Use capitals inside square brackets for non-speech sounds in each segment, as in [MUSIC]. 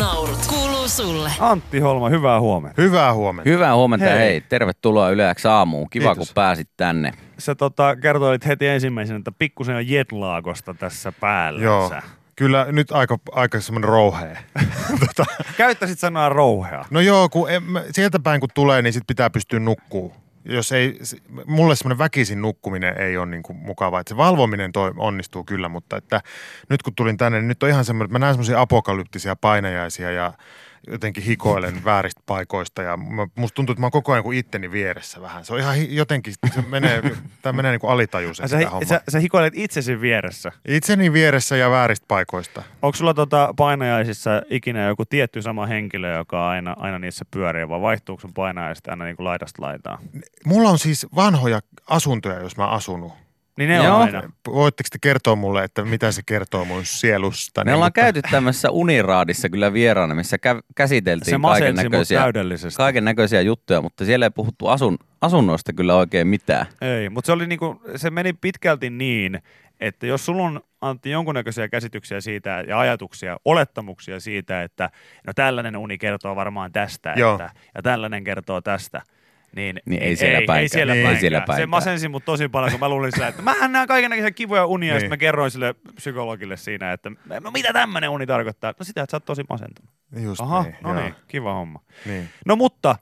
naurut kuuluu sulle. Antti Holma, hyvää huomenta. Hyvää huomenta. Hyvää huomenta, Hei. hei. Tervetuloa Yle X aamuun. Kiva, Kiitos. kun pääsit tänne. Sä tota, kertoit heti ensimmäisenä, että pikkusen on jetlaagosta tässä päällä. Joo. Kyllä nyt aika, aika semmoinen rouhea. tota, [LAUGHS] Käyttäisit sanaa rouhea. no joo, kun en, mä- sieltä päin kun tulee, niin sit pitää pystyä nukkuu. Jos ei, mulle semmoinen väkisin nukkuminen ei ole niin mukavaa. Että se valvominen toi onnistuu kyllä, mutta että nyt kun tulin tänne, niin nyt on ihan semmoinen, että mä näen semmoisia apokalyptisia painajaisia ja jotenkin hikoilen vääristä paikoista ja mä, musta tuntuu, että mä oon koko ajan kuin itteni vieressä vähän. Se on ihan hi- jotenkin, se menee, tämä menee niin kuin alitajuisen Sä, sitä hommaa. sä, sä hikoilet itsesi vieressä. Itseni vieressä ja vääristä paikoista. Onko sulla tota painajaisissa ikinä joku tietty sama henkilö, joka aina, aina niissä pyörii, vai vaihtuuko sun painajaiset aina niin kuin laidasta laitaan? Mulla on siis vanhoja asuntoja, jos mä asunut. Niin ne Joo. on aina. Voitteko te kertoa mulle, että mitä se kertoo mun sielusta? Me ollaan käyty tämmöisessä uniraadissa kyllä vieraana, missä kä- käsiteltiin kaiken näköisiä, täydellisesti. kaiken näköisiä juttuja, mutta siellä ei puhuttu asun, asunnoista kyllä oikein mitään. Ei, mutta se, oli niinku, se meni pitkälti niin, että jos sulla on Antti jonkunnäköisiä käsityksiä siitä ja ajatuksia, olettamuksia siitä, että no tällainen uni kertoo varmaan tästä Joo. että, ja tällainen kertoo tästä, niin, Niin ei siellä ei, päinkään. ei siellä, Niin. päinkään. Ei siellä Se päinkään. masensi mut tosi paljon, kun mä luulin sitä, että mähän näen kaikenlaisia kivoja unia, ja Niin. sitten mä kerroin sille psykologille siinä, että no mitä tämmöinen uni tarkoittaa? No sitä, että sä oot tosi masentunut. Just Aha, niin, no joo. niin, kiva homma. niin. No mutta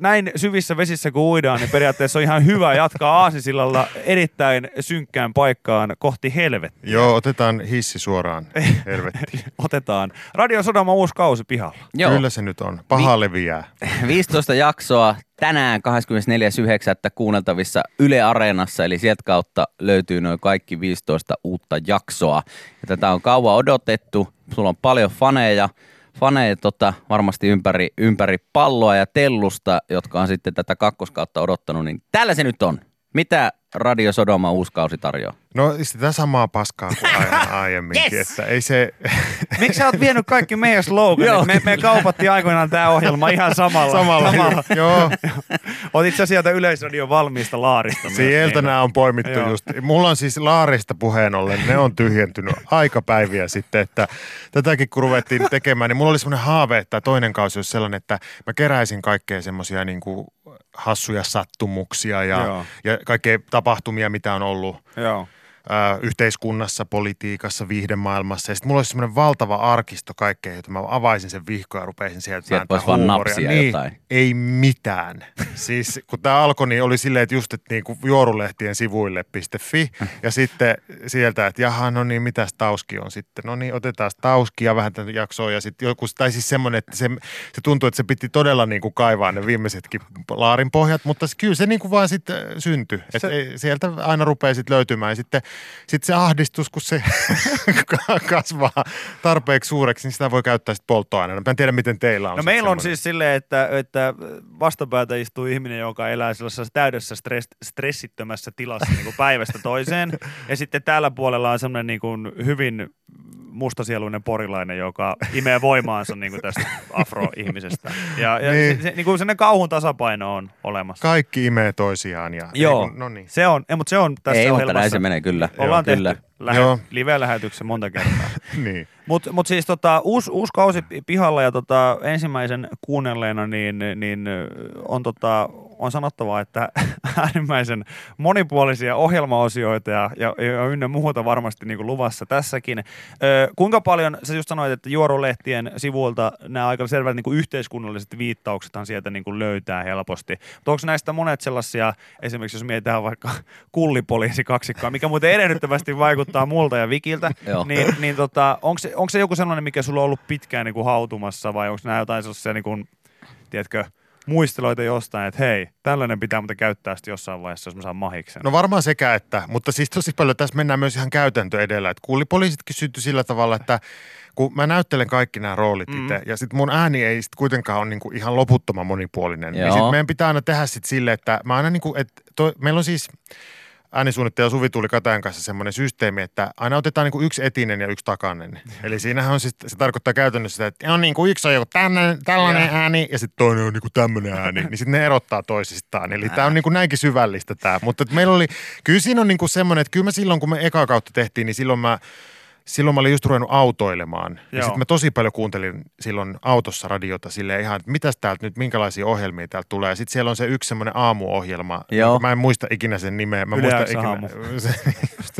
näin syvissä vesissä kun uidaan, niin periaatteessa on ihan hyvä jatkaa aasisillalla erittäin synkkään paikkaan kohti helvettiä. Joo, otetaan hissi suoraan. Helvetti. [LAUGHS] Otetaan Radio Sodoma uusi kausi pihalla. Joo, Kyllä se nyt on. Paha leviää. [LAUGHS] 15 jaksoa tänään 24.9. kuunneltavissa Yle Areenassa, eli sieltä kautta löytyy noin kaikki 15 uutta jaksoa. Ja tätä on kauan odotettu, sulla on paljon faneja, faneja tota, varmasti ympäri, ympäri palloa ja tellusta, jotka on sitten tätä kakkoskautta odottanut, niin täällä se nyt on. Mitä Radio Sodoma uusi kausi tarjoaa? No sitä samaa paskaa kuin [LAUGHS] aina aiemminkin. Yes! Että ei se... [LAUGHS] Miksi sä oot vienyt kaikki meidän sloganit? Me, me kaupattiin aikoinaan tämä ohjelma ihan samalla. Samalla. Joo, [LAUGHS] Otit sä sieltä Yleisradion valmiista laarista sieltä nämä on poimittu Joo. just. Mulla on siis laarista puheen ollen, ne on tyhjentynyt aikapäiviä sitten, että tätäkin kun ruvettiin tekemään, niin mulla oli semmoinen haave, että toinen kausi olisi sellainen, että mä keräisin kaikkea semmoisia niin kuin hassuja sattumuksia ja, Joo. ja kaikkea tapahtumia, mitä on ollut Joo. Ää, yhteiskunnassa, politiikassa, viihdemaailmassa. Ja sitten mulla olisi semmoinen valtava arkisto kaikkea, jota mä avaisin sen vihkoa ja rupeisin sieltä Sieltä voisi vaan napsia niin, jotain. Ei mitään. [LAUGHS] siis kun tämä alkoi, niin oli silleen, että just että niinku juorulehtien sivuille.fi ja sitten sieltä, että jaha, no niin, mitäs Tauski on sitten? No niin, otetaan Tauski ja vähän tätä jaksoa ja sitten joku, tai siis semmoinen, että se, se tuntui, että se piti todella niinku kaivaa ne viimeisetkin laarin pohjat, mutta kyllä se niinku vaan sitten syntyi. Se- sieltä aina rupeaa sitten löytymään ja sitten sit se ahdistus, kun se [LAUGHS] kasvaa tarpeeksi suureksi, niin sitä voi käyttää sitten polttoaineena. Mä en tiedä, miten teillä on. No meillä on siis silleen, että, että vastapäätä istuu ihminen, joka elää sellaisessa täydessä stress, stressittömässä tilassa niin kuin päivästä toiseen. [LAUGHS] Ja sitten täällä puolella on semmoinen niin kuin hyvin mustasieluinen porilainen, joka imee voimaansa [LAUGHS] niin kuin tästä afro-ihmisestä. Ja, ja Niin. se, se, niin kuin sellainen kauhun tasapaino on olemassa. Kaikki imee toisiaan. Ja, Joo, Ei, kun- no niin. se on, ei, mutta se on tässä Ei, mutta ohjelmassa. näin se menee kyllä. Ollaan Joo, kyllä. Lähe, Joo. live-lähetyksen monta kertaa. [LAUGHS] niin. Mutta mut siis tota, uusi, uusi kausi pi- pihalla ja tota, ensimmäisen kuunnelleena niin, niin on, tota, on sanottava, että [LAUGHS] äärimmäisen monipuolisia ohjelmaosioita ja, ja, ja ynnä muuta varmasti niin kuin luvassa tässäkin. Ö, kuinka paljon, sä just sanoit, että Juorulehtien sivuilta nämä aika selvät niin kuin yhteiskunnalliset viittauksethan sieltä niin kuin löytää helposti. Mutta onko näistä monet sellaisia, esimerkiksi jos mietitään vaikka [LAUGHS] kullipoliisi kaksikkoa, mikä muuten erehdyttävästi vaikuttaa multa ja Vikiltä, [LAUGHS] niin, niin tota, onko se, onko se joku sellainen, mikä sulla on ollut pitkään niin kuin hautumassa vai onko nämä jotain sellaisia, niin kuin, tiedätkö, muisteloita jostain, että hei, tällainen pitää muuten käyttää sitten jossain vaiheessa, jos mä saan mahiksen. No varmaan sekä että, mutta siis tosi paljon tässä mennään myös ihan käytäntö edellä. Että kullipoliisitkin syntyi sillä tavalla, että kun mä näyttelen kaikki nämä roolit Mm. itse, ja sitten mun ääni ei sit kuitenkaan ole niinku ihan loputtoman monipuolinen. Niin Joo. sit meidän pitää aina tehdä sit silleen, että mä aina niinku, että meillä on siis äänisuunnittelija Suvi Tuuli Katajan kanssa semmoinen systeemi, että aina otetaan niinku yksi etinen ja yksi takainen. Eli siinähän on sit, se tarkoittaa käytännössä sitä, että on niinku yksi on joku tällainen, tällainen ääni ja sitten toinen on niinku tämmöinen ääni. [LAUGHS] Niin sitten ne erottaa toisistaan. Eli tämä on niinku näinkin syvällistä tämä. Mutta meillä oli, kyllä siinä on niinku semmoinen, että kyllä mä silloin kun me eka kautta tehtiin, niin silloin mä silloin mä olin just ruvennut autoilemaan. Ja Joo. sitten mä tosi paljon kuuntelin silloin autossa radiota silleen ihan, että mitäs täältä nyt, minkälaisia ohjelmia täältä tulee. Ja sitten siellä on se yksi semmoinen aamuohjelma. Joo. Mä en muista ikinä sen nimeä. Mä Yle muistan ikinä, aamu. [LAUGHS] se, just,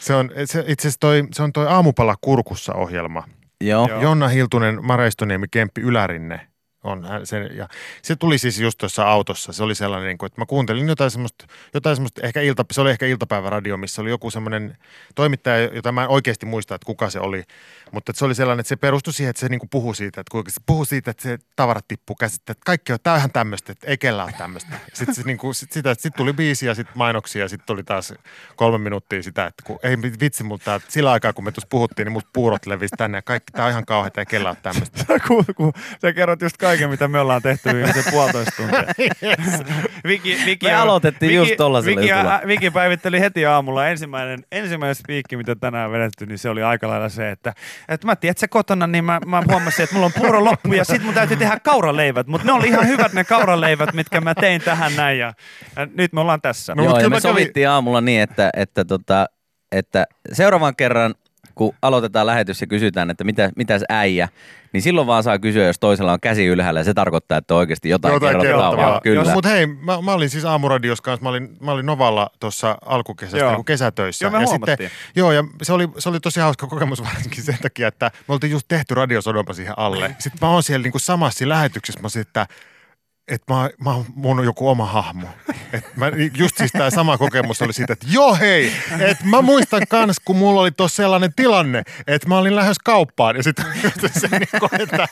se on se, itse asiassa toi, se on toi Aamupala kurkussa ohjelma. Joo. Jonna Hiltunen, Mareistoniemi, Kemppi, Ylärinne on se, ja se tuli siis just tuossa autossa. Se oli sellainen, niin että mä kuuntelin jotain semmoista, jotain semmoista ehkä ilta, se oli ehkä iltapäiväradio, missä oli joku semmoinen toimittaja, jota mä en oikeasti muista, että kuka se oli. Mutta se oli sellainen, että se perustui siihen, että se niin kuin puhui siitä, että kuinka se puhui siitä, että se tavarat tippuu käsistä, että kaikki on, ihan tämmöistä, että ei kellään ole tämmöistä. Sitten se, niin kuin, sit, sitä, sit tuli biisi ja sitten mainoksia ja sitten tuli taas kolme minuuttia sitä, että kun, ei vitsi, mutta sillä aikaa kun me tuossa puhuttiin, niin mut puurot levisi tänne ja kaikki, tää on ihan kauheata, ei kellään ole tämmöistä. Sä, ku, ku, sä kerrot just kaiken, mitä me ollaan tehty viimeisen [LAUGHS] puolitoista tuntia. Viki, Viki, Me aloitettiin just tollasella Viki, jutulla. ä, Viki päivitteli heti aamulla ensimmäinen, ensimmäinen spiikki, mitä tänään vedetty, niin se oli aika lailla se, että, että mä tiedän, että se kotona, niin mä, mä huomasin, että mulla on puuro loppu ja sit mun täytyy tehdä kauraleivät, mutta ne oli ihan hyvät ne kauraleivät, mitkä mä tein tähän näin ja, ja nyt me ollaan tässä. No, Joo, mut ja me mä kävin- sovittiin aamulla niin, että, että, tota, että seuraavan kerran, kun aloitetaan lähetys ja kysytään, että mitä, mitäs äijä, niin silloin vaan saa kysyä, jos toisella on käsi ylhäällä ja se tarkoittaa, että oikeasti jotain, Jotain kerrottavaa. Kyllä. Mutta hei, mä, mä, olin siis aamuradiossa kanssa, mä olin, mä olin Novalla tuossa alkukesästä Joo. niin kesätöissä. Joo, me ja huomattiin. joo, ja se oli, se oli tosi hauska kokemus [LAUGHS] varsinkin sen takia, että me oltiin just tehty radiosodoma siihen alle. Sitten mä oon siellä niin kuin samassa lähetyksessä, mä olisin, että että mä, mä, oon- mun on joku oma hahmo. Et mä, just siis tämä sama kokemus oli siitä, että joo hei, että mä muistan kans, kun mulla oli tuossa sellainen tilanne, että mä olin lähes kauppaan. Ja sitten [LAUGHS] se, niinku, että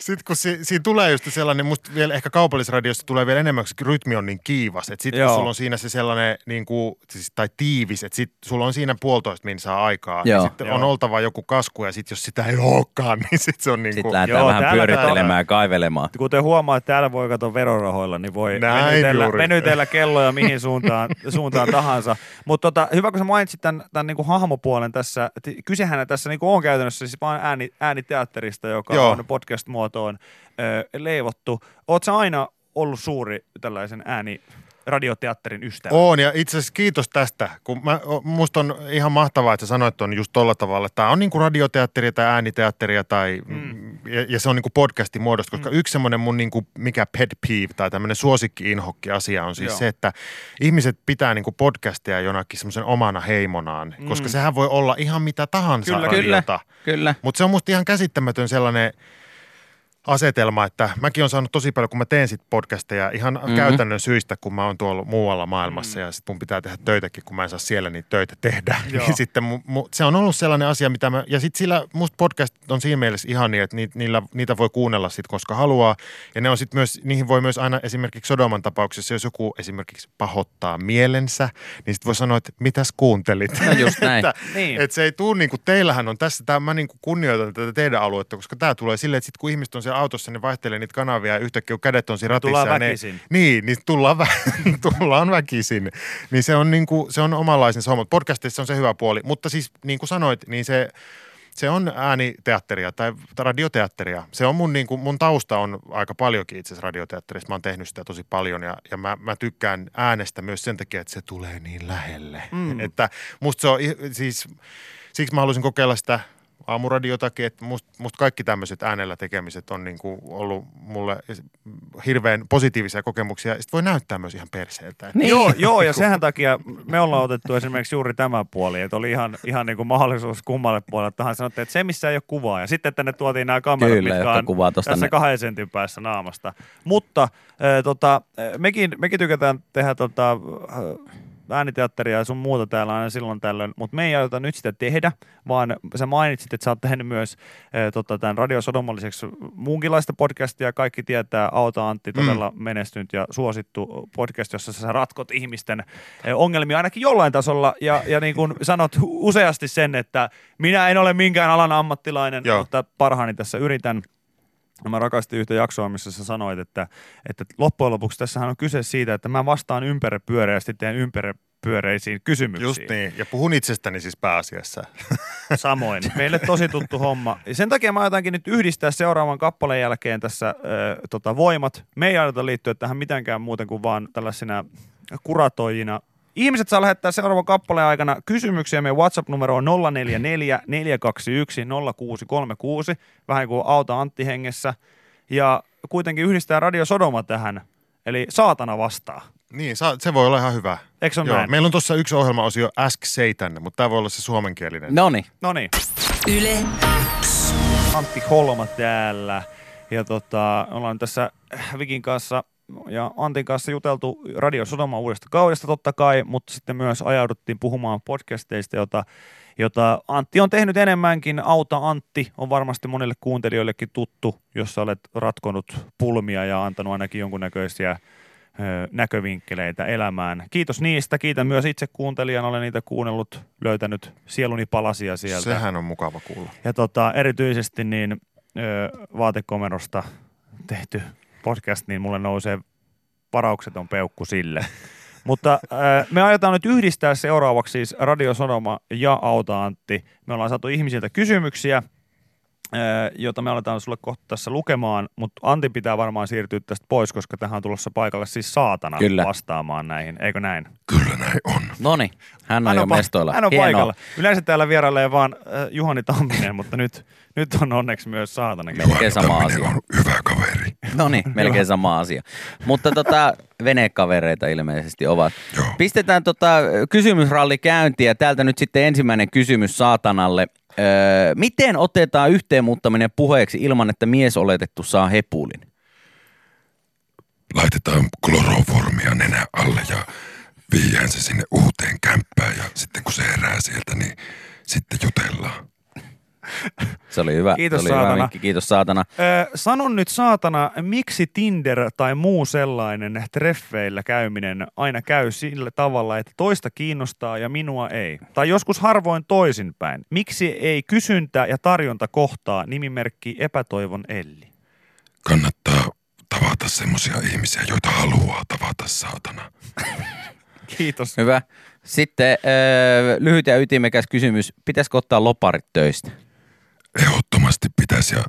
sit kun si, siinä tulee just sellainen, musta vielä ehkä kaupallisradiossa tulee vielä enemmän, koska rytmi on niin kiivas. Että sitten kun sulla on siinä se sellainen, niin kuin, siis, tai tiivis, että sit sulla on siinä puolitoista minsaa aikaa. Joo. Ja sitten on oltava joku kasku, ja sitten jos sitä ei olekaan, niin sitten se on niin Sitten kuin... lähdetään Joo, vähän pyörittelemään ja kaivelemaan. Kuten huomaat, täällä voi katsoa verorahoilla, niin voi Näin venytellä, juuri. venytellä kelloja mihin suuntaan, [LAUGHS] suuntaan tahansa. Mutta tota, hyvä, kun sä mainitsit tämän, tämän niinku hahmopuolen tässä. Kysehän tässä niinku on käytännössä siis vain ääni, ääniteatterista, joka Joo. on podcast-muotoon ö, leivottu. Sä aina ollut suuri tällaisen ääni radioteatterin ystävä? On ja itse asiassa kiitos tästä, kun mä, musta on ihan mahtavaa, että sä sanoit on just tolla tavalla, että tämä on niinku radioteatteria tai ääniteatteria tai, mm. Ja, ja, se on niinku podcastin muodosta, koska mm. yksi semmoinen mun niinku, mikä pet peeve tai tämmöinen suosikki-inhokki asia on siis Joo. se, että ihmiset pitää niinku podcastia jonakin semmoisen omana heimonaan, mm. koska sehän voi olla ihan mitä tahansa Kyllä, radiota. Kyllä. Mutta se on musta ihan käsittämätön sellainen asetelma, että mäkin on saanut tosi paljon, kun mä teen sit podcasteja ihan mm-hmm. käytännön syistä, kun mä oon tuolla muualla maailmassa mm-hmm. ja sit mun pitää tehdä töitäkin, kun mä en saa siellä niitä töitä tehdä. [LAUGHS] Joo. niin sitten mu, mu, se on ollut sellainen asia, mitä mä, ja sitten sillä musta podcast on siinä mielessä ihania, että ni, niillä, niitä voi kuunnella sit koska haluaa. Ja ne on sit myös, niihin voi myös aina esimerkiksi Sodoman tapauksessa, jos joku esimerkiksi pahoittaa mielensä, niin sit voi sanoa, että mitäs kuuntelit. No just [LAUGHS] näin. että, Niin. et se ei tuu niin kuin teillähän on tässä, tää, mä niin kuin kunnioitan tätä teidän aluetta, koska tämä tulee silleen, että sit kun ihmiset on siellä autossa, ne vaihtelee niitä kanavia ja yhtäkkiä kun kädet on siinä ratissa. Tullaan ne, väkisin. niin, niin tullaan, vä- [LAUGHS] tullaan väkisin. Niin se on, niin kuin, se on omanlaisensa homma. Podcastissa on se hyvä puoli, mutta siis niin kuin sanoit, niin se, se on ääniteatteria tai radioteatteria. Se on mun, niin kuin, mun tausta on aika paljonkin itse asiassa radioteatterissa. Mä oon tehnyt sitä tosi paljon ja, ja mä, mä tykkään äänestä myös sen takia, että se tulee niin lähelle. Mm. Että musta se on siis, siksi mä haluaisin kokeilla sitä aamuradiotakin, että musta must kaikki tämmöiset äänellä tekemiset on niin kuin ollut mulle hirveän positiivisia kokemuksia. Sitten voi näyttää myös ihan perseeltä. Niin. Joo, joo, ja sehän takia me ollaan otettu esimerkiksi juuri tämä puoli, että oli ihan, ihan niin kuin mahdollisuus kummalle puolelle. Tähän sanottiin, että se missä ei ole kuvaa. Ja sitten tänne tuotiin nämä kamerat, Kyllä, mitkä on kuvaa tässä ne- kahden sentin päässä naamasta. Mutta äh, tota, mekin, mekin tykätään tehdä tota, äh, ääniteatteria ja sun muuta täällä aina silloin tällöin, mutta me ei aiota nyt sitä tehdä, vaan sä mainitsit, että sä oot tehnyt myös äh, tota, tämän radiosodomalliseksi muunkinlaista podcastia. Kaikki tietää Auta Antti, todella mm. menestynyt ja suosittu podcast, jossa sä ratkot ihmisten äh, ongelmia ainakin jollain tasolla. Ja, ja niin kuin sanot useasti sen, että minä en ole minkään alan ammattilainen, Joo. mutta parhaani tässä yritän. Ja Mä rakastin yhtä jaksoa, missä sä sanoit, että, että loppujen lopuksi tässähän on kyse siitä, että mä vastaan ympäripyöreästi teen ympäripyöreisiin kysymyksiin. Just niin. Ja puhun itsestäni siis pääasiassa. [LAUGHS] Samoin. Meille tosi tuttu homma. Ja sen takia mä aiotankin nyt yhdistää seuraavan kappaleen jälkeen tässä äh, tota, voimat. Me ei aiota liittyä tähän mitenkään muuten kuin vaan tällaisina kuratoijina Ihmiset saa lähettää seuraavan kappaleen aikana kysymyksiä meidän WhatsApp-numeroon 044 421 0636, vähän kuin Auta Antti hengessä. Ja kuitenkin yhdistää Radio Sodoma tähän, eli saatana vastaa. Niin, se voi olla ihan hyvä. Eikö ole Joo, näin? meillä on tuossa yksi ohjelmaosio Ask Satan, mutta tämä voi olla se suomenkielinen. No niin. Yle Antti Holma täällä. Ja tota, ollaan tässä Vikin kanssa ja Antin kanssa juteltu Radio Sodoma uudesta kaudesta totta kai, mutta sitten myös ajauduttiin puhumaan podcasteista, jota, jota Antti on tehnyt enemmänkin. Auta Antti on varmasti monille kuuntelijoillekin tuttu, jos olet ratkonut pulmia ja antanut ainakin jonkunnäköisiä näkövinkkeleitä elämään. Kiitos niistä. Kiitän myös itse kuuntelijana. Olen niitä kuunnellut, löytänyt sieluni palasia sieltä. Sehän on mukava kuulla. Ja tota, erityisesti niin vaatekomerosta tehty podcast, niin mulle nousee varaukseton peukku sille. [LAUGHS] Mutta ö, me aiotaan nyt yhdistää seuraavaksi siis Radio Sonoma ja Auta Antti. Me ollaan saatu ihmisiltä kysymyksiä, joita me aletaan sulle kohta tässä lukemaan, mutta Antti pitää varmaan siirtyä tästä pois, koska tähän on tulossa paikalle siis saatana Kyllä. vastaamaan näihin, eikö näin? Kyllä näin on. Noniin. Hän on, jo pa- mestoilla. hän on Hienoa. paikalla. Yleensä täällä vierailee vaan äh, Juhani Tamminen, [LAUGHS] mutta nyt, nyt on onneksi myös saatanakin. Melkein sama asia. on hyvä kaveri. No niin, melkein sama asia. Mutta tota, venekavereita ilmeisesti ovat. Joo. Pistetään tota kysymysralli käyntiä. Täältä nyt sitten ensimmäinen kysymys saatanalle. Öö, miten otetaan yhteen muuttaminen puheeksi ilman, että mies oletettu saa hepulin? Laitetaan kloroformia nenä alle ja viiään se sinne uuteen kämppään ja sitten kun se herää sieltä, niin sitten jutellaan. Se oli hyvä. Kiitos, se oli hyvä saatana. vinkki. Kiitos saatana. Ö, sanon nyt saatana, miksi Tinder tai muu sellainen treffeillä käyminen aina käy sillä tavalla, että toista kiinnostaa ja minua ei? Tai joskus harvoin toisinpäin. Miksi ei kysyntä ja tarjonta kohtaa nimimerkki epätoivon Elli? Kannattaa tavata semmosia ihmisiä, joita haluaa tavata, saatana. Kiitos. Hyvä. Sitten öö, lyhyt ja ytimekäs kysymys. Pitäisikö ottaa loparit töistä? Ehdottomasti pitäisi ja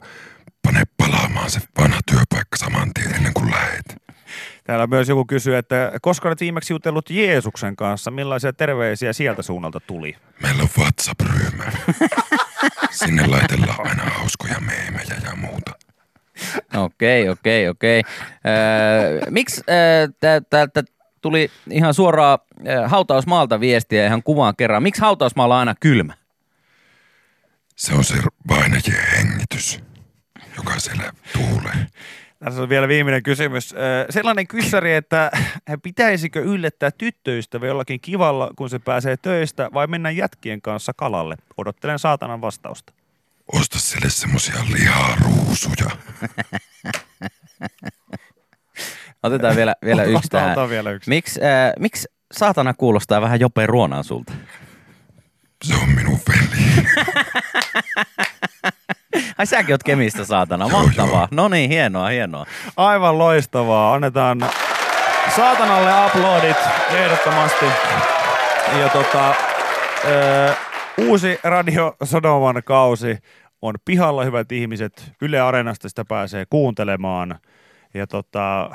pane palaamaan se vanha työpaikka saman tien ennen kuin lähet. Täällä myös joku kysyy, että koska olet viimeksi jutellut Jeesuksen kanssa, millaisia terveisiä sieltä suunnalta tuli? Meillä on WhatsApp-ryhmä. [LAUGHS] Sinne laitellaan aina hauskoja meemejä ja muuta. Okei, okei, okei. Miksi tä- täältä tuli ihan suoraan hautausmaalta viestiä ihan kuvaan kerran. Miksi hautausmaalla on aina kylmä? Se on se vainajien hengitys, joka siellä tuulee. Tässä on vielä viimeinen kysymys. Sellainen kyssäri, että pitäisikö yllättää tyttöystävä jollakin kivalla, kun se pääsee töistä, vai mennä jätkien kanssa kalalle? Odottelen saatanan vastausta. Osta sille semmosia liharuusuja. Otetaan vielä, vielä yksi tähän. vielä yksi. Miksi äh, miks saatana kuulostaa vähän Jope Ruonaan sulta? Se on minun veli. [LAUGHS] Ai säkin oot Kemistä saatana, mahtavaa. No niin, hienoa, hienoa. Aivan loistavaa. Annetaan saatanalle uploadit ehdottomasti. Ja tota, ö, uusi Radio Sodoman kausi on pihalla, hyvät ihmiset. Yle Areenasta sitä pääsee kuuntelemaan. Ja tota,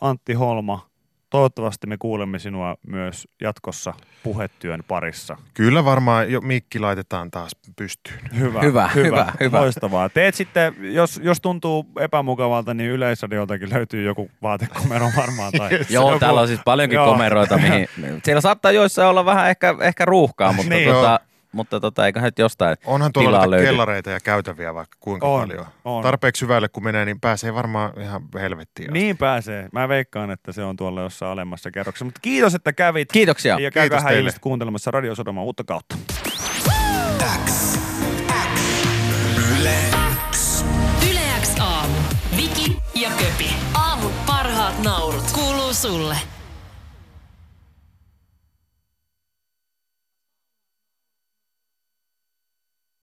Antti Holma, toivottavasti me kuulemme sinua myös jatkossa puhetyön parissa. Kyllä varmaan jo mikki laitetaan taas pystyyn. Hyvä, Hyvä, hyvä, hyvä. Loistavaa. Teet sitten, jos, jos tuntuu epämukavalta, niin Yleisradioltakin löytyy joku vaatekomero varmaan. Tai Joo, joku- täällä on siis paljonkin Joo. komeroita, mihin... Siellä saattaa joissain olla vähän ehkä, ehkä ruuhkaa, mutta, Niin. tota, mutta tota, eiköhän nyt jostain Onhan tuolla löydy. kellareita ja käytäviä vaikka kuinka On, paljon. on. Tarpeeksi syvälle kun menee, niin pääsee varmaan ihan helvettiin. asti. Niin pääsee. Mä veikkaan, että se on tuolla jossain alemmassa kerroksessa. Mutta kiitos, että kävit. Kiitoksia. Ja käykää Kiitos teille. ihmiset kuuntelemassa Radio Sodoman uutta kautta. Yle X aamu. Viki ja Köpi. Aamun parhaat naurut. Kuuluu sulle.